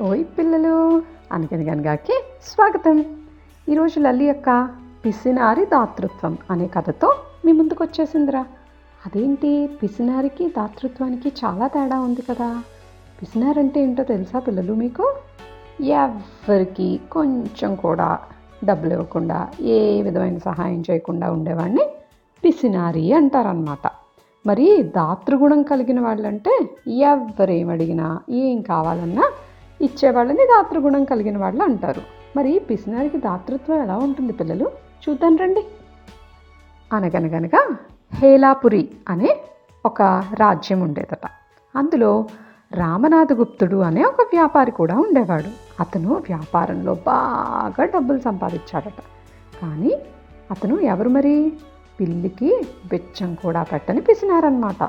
ఓయ్ పిల్లలు అనగనగనగాకి స్వాగతం. ఈరోజు లల్లి యొక్క పిసినారి దాతృత్వం అనే కథతో మీ ముందుకు వచ్చేసిందిరా. అదేంటి పిసినారికి దాతృత్వానికి చాలా తేడా ఉంది కదా. పిసినారి అంటే ఏంటో తెలుసా పిల్లలు మీకు? ఎవరికి కొంచెం కూడా డబ్బులు ఇవ్వకుండా ఏ విధమైన సహాయం చేయకుండా ఉండేవాడిని పిసినారి అంటారనమాట మరి దాతృగుణం కలిగిన వాళ్ళంటే ఎవరేమడిగినా ఏం కావాలన్నా ఇచ్చేవాళ్ళని దాతృగుణం కలిగిన వాళ్ళు అంటారు. మరి పిసినారికి దాతృత్వం ఎలా ఉంటుంది పిల్లలు? చూద్దాం రండి. అనగనగనగా హేలాపురి అనే ఒక రాజ్యం ఉండేదట. అందులో రామనాథగుప్తుడు అనే ఒక వ్యాపారి కూడా ఉండేవాడు. అతను వ్యాపారంలో బాగా డబ్బులు సంపాదించాడట. కానీ అతను ఎవరు మరి? పిల్లికి బెచ్చం కూడా పెట్టని పిసినారనమాట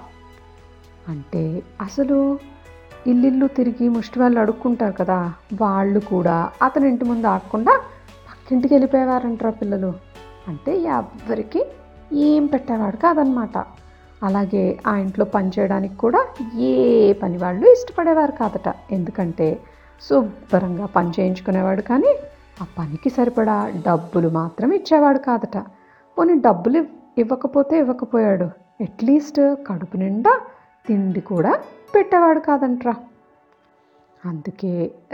అంటే అసలు ఇల్లిల్లు తిరిగి ముష్టి వాళ్ళు అడుక్కుంటారు కదా వాళ్ళు కూడా అతని ఇంటి ముందు ఆగకుండా పక్కింటికి వెళ్ళిపోయేవారంటారు పిల్లలు. అంటే ఎవరికి ఏం పెట్టేవాడు కాదనమాట అలాగే ఆ ఇంట్లో పని చేయడానికి కూడా ఏ పని వాళ్ళు ఇష్టపడేవారు కాదట. ఎందుకంటే శుభ్రంగా పని చేయించుకునేవాడు కానీ ఆ పనికి సరిపడా డబ్బులు మాత్రం ఇచ్చేవాడు కాదట. పోనీ డబ్బులు ఇవ్వకపోతే ఇవ్వకపోయాడు. అట్లీస్ట్ కడుపు నిండా తిండి కూడా పెట్టేవాడు కాదంట్రా. అందుకే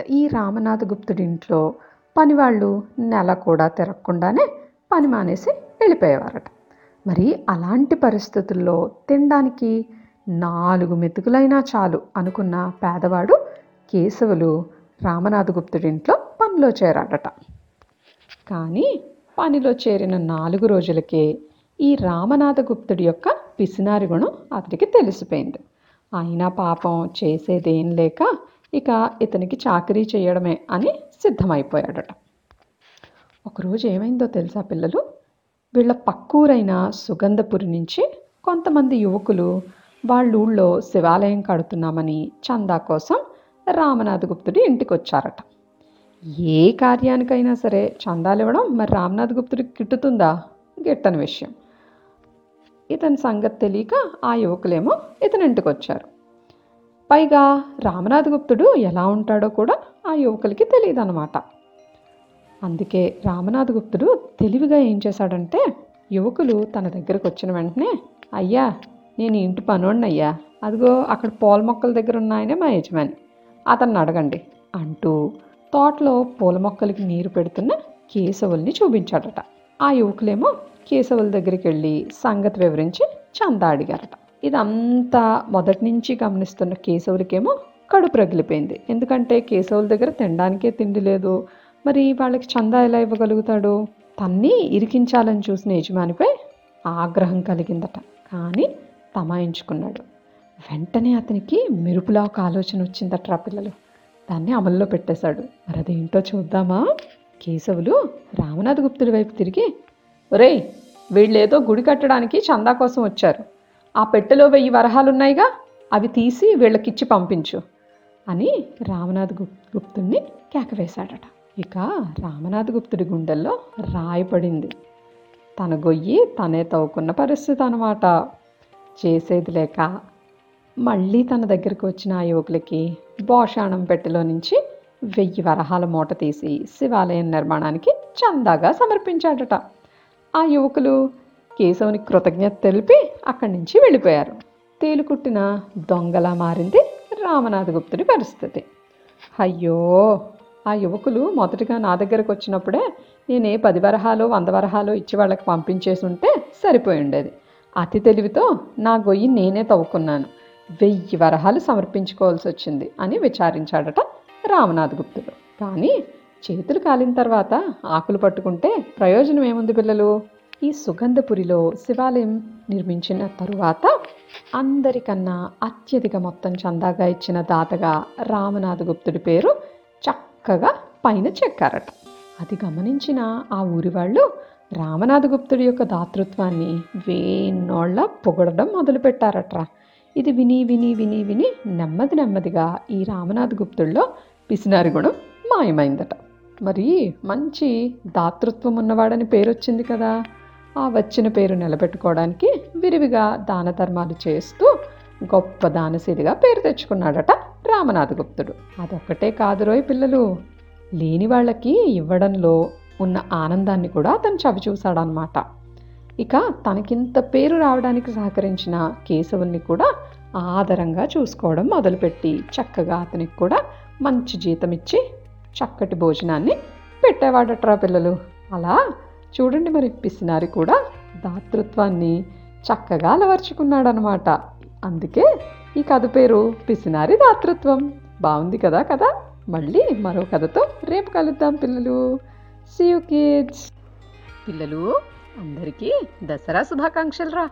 ఈ రామనాథ గుప్తుడి ఇంట్లో పనివాళ్ళు నెల కూడా తిరగకుండానే పని మానేసి వెళ్ళిపోయేవారట. మరి అలాంటి పరిస్థితుల్లో తినడానికి నాలుగు మెతుకులైనా చాలు అనుకున్న పేదవాడు కేశవులు రామనాథ గుప్తుడింట్లో పనిలో చేరాడట. కానీ పనిలో చేరిన నాలుగు రోజులకే ఈ రామనాథ గుప్తుడి యొక్క పిసినారి గుణం అతడికి తెలిసిపోయింది. అయినా పాపం చేసేదేం లేక ఇక ఇతనికి చాకరీ చేయడమే అని సిద్ధమైపోయాడట. ఒకరోజు ఏమైందో తెలుసా పిల్లలు? వీళ్ళ పక్కూరైన సుగంధపురి నుంచి కొంతమంది యువకులు వాళ్ళ ఊళ్ళో శివాలయం కడుతున్నామని చందా కోసం రామనాథ్ గుప్తుడి ఇంటికి వచ్చారట ఏ కార్యానికైనా సరే చందాలు ఇవ్వడం మరి రామనాథ్ గుప్తుడికి గిట్టుతుందా గిట్టని విషయం. ఇతని సంగతి తెలియక ఆ యువకులేమో ఇతని ఇంటికి వచ్చారు. పైగా రామనాథ్ గుప్తుడు ఎలా ఉంటాడో కూడా ఆ యువకులకి తెలియదు అనమాట అందుకే రామనాథ్ గుప్తుడు తెలివిగా ఏం చేశాడంటే యువకులు తన దగ్గరకు వచ్చిన వెంటనే అయ్యా నేను ఇంటి పనోడిని అయ్యా. అదిగో అక్కడ పూల మొక్కల దగ్గర ఉన్న ఆయనే మా యజమాని. అతన్ని అడగండి అంటూ తోటలో పూల మొక్కలకి నీరు పెడుతున్న కేశవుల్ని చూపించాడట. ఆ యువకులేమో కేశవుల దగ్గరికి వెళ్ళి సంగతి వివరించి చందా అడిగారట. ఇదంతా మొదటి నుంచి గమనిస్తున్న కేశవులకేమో కడుపు రగిలిపోయింది ఎందుకంటే కేశవుల దగ్గర తినడానికే తిండి లేదు. మరి వాళ్ళకి చందా ఎలా ఇవ్వగలుగుతాడు? తన్ని ఇరికించాలని చూసిన యజమానిపై ఆగ్రహం కలిగిందట. కానీ తమాయించుకున్నాడు. వెంటనే అతనికి మెరుపులా ఒక ఆలోచన వచ్చిందట్రా పిల్లలు. దాన్ని అమల్లో పెట్టేశాడు. మరి అదేంటో చూద్దామా? కేశవులు రామనాథ గుప్తుడి వైపు తిరిగి ఒరేయ్ వీళ్ళేదో గుడి కట్టడానికి చందా కోసం వచ్చారు. ఆ పెట్టెలో వెయ్యి వరహాలున్నాయిగా అవి తీసి వీళ్ళకిచ్చి పంపించు అని రామనాథ్ గుప్ గుప్తుడిని కేకవేశాడట ఇక రామనాథ్ గుప్తుడి గుండెల్లో రాయి పడింది. తన గొయ్యి తనే తవ్వుకున్న పరిస్థితి అనమాట చేసేది లేక మళ్ళీ తన దగ్గరికి వచ్చిన ఆ యువకులకి భోషాణం పెట్టెలో నుంచి వెయ్యి వరహాల మూట తీసి శివాలయం నిర్మాణానికి చందాగా సమర్పించాడట. ఆ యువకులు కేశవుని కృతజ్ఞత తెలిపి అక్కడి నుంచి వెళ్ళిపోయారు. తేలుకుట్టిన దొంగలా మారింది రామనాథ గుప్తుడి పరిస్థితి. అయ్యో ఆ యువకులు మొదటగా నా దగ్గరకు వచ్చినప్పుడే నేను ఏ పది వరహాలు వంద వరహాలు ఇచ్చి వాళ్ళకి పంపించేసి ఉంటే సరిపోయి ఉండేది. అతి తెలివితో నా గొయ్యి నేనే తవ్వుకున్నాను. వెయ్యి వరహాలు సమర్పించుకోవాల్సి వచ్చింది అని విచారించాడట రామనాథ్ గుప్తుడు. కానీ చేతులు కాలిన తర్వాత ఆకులు పట్టుకుంటే ప్రయోజనం ఏముంది పిల్లలు? ఈ సుగంధపురిలో శివాలయం నిర్మించిన తరువాత అందరికన్నా అత్యధిక మొత్తం చందాగా ఇచ్చిన దాతగా రామనాథ గుప్తుడి పేరు చక్కగా పైన చెక్కారట. అది గమనించిన ఆ ఊరి వాళ్ళు రామనాథ గుప్తుడి యొక్క దాతృత్వాన్ని వేన్నోళ్ళ పొగడడం మొదలుపెట్టారట్రా. ఇది విని విని విని విని నెమ్మది నెమ్మదిగా ఈ రామనాథ గుప్తుల్లో పిసినారి గుణం మాయమైందట. మరి మంచి దాతృత్వం ఉన్నవాడని పేరు వచ్చింది కదా. ఆ వచ్చిన పేరు నిలబెట్టుకోవడానికి విరివిగా దాన ధర్మాలు చేస్తూ గొప్ప దానశీలిగా పేరు తెచ్చుకున్నాడట రామనాథగుప్తుడు అదొక్కటే కాదురోయ్ పిల్లలు లేని వాళ్ళకి ఇవ్వడంలో ఉన్న ఆనందాన్ని కూడా అతను చవి చూశాడనమాట ఇక తనకింత పేరు రావడానికి సహకరించిన కేశవుల్ని కూడా ఆదరంగా చూసుకోవడం మొదలుపెట్టి చక్కగా అతనికి కూడా మంచి జీతం ఇచ్చి చక్కటి భోజనాన్ని పెట్టేవాడట్రా పిల్లలు. అలా చూడండి మరి పిసినారి కూడా దాతృత్వాన్ని చక్కగా అలవర్చుకున్నాడనమాట. అందుకే ఈ కథ పేరు పిసినారి దాతృత్వం. బాగుంది కదా కదా మళ్ళీ మరో కథతో రేపు కలుద్దాం పిల్లలు. సీ యూ కిడ్స్ పిల్లలు అందరికీ దసరా శుభాకాంక్షలు రా.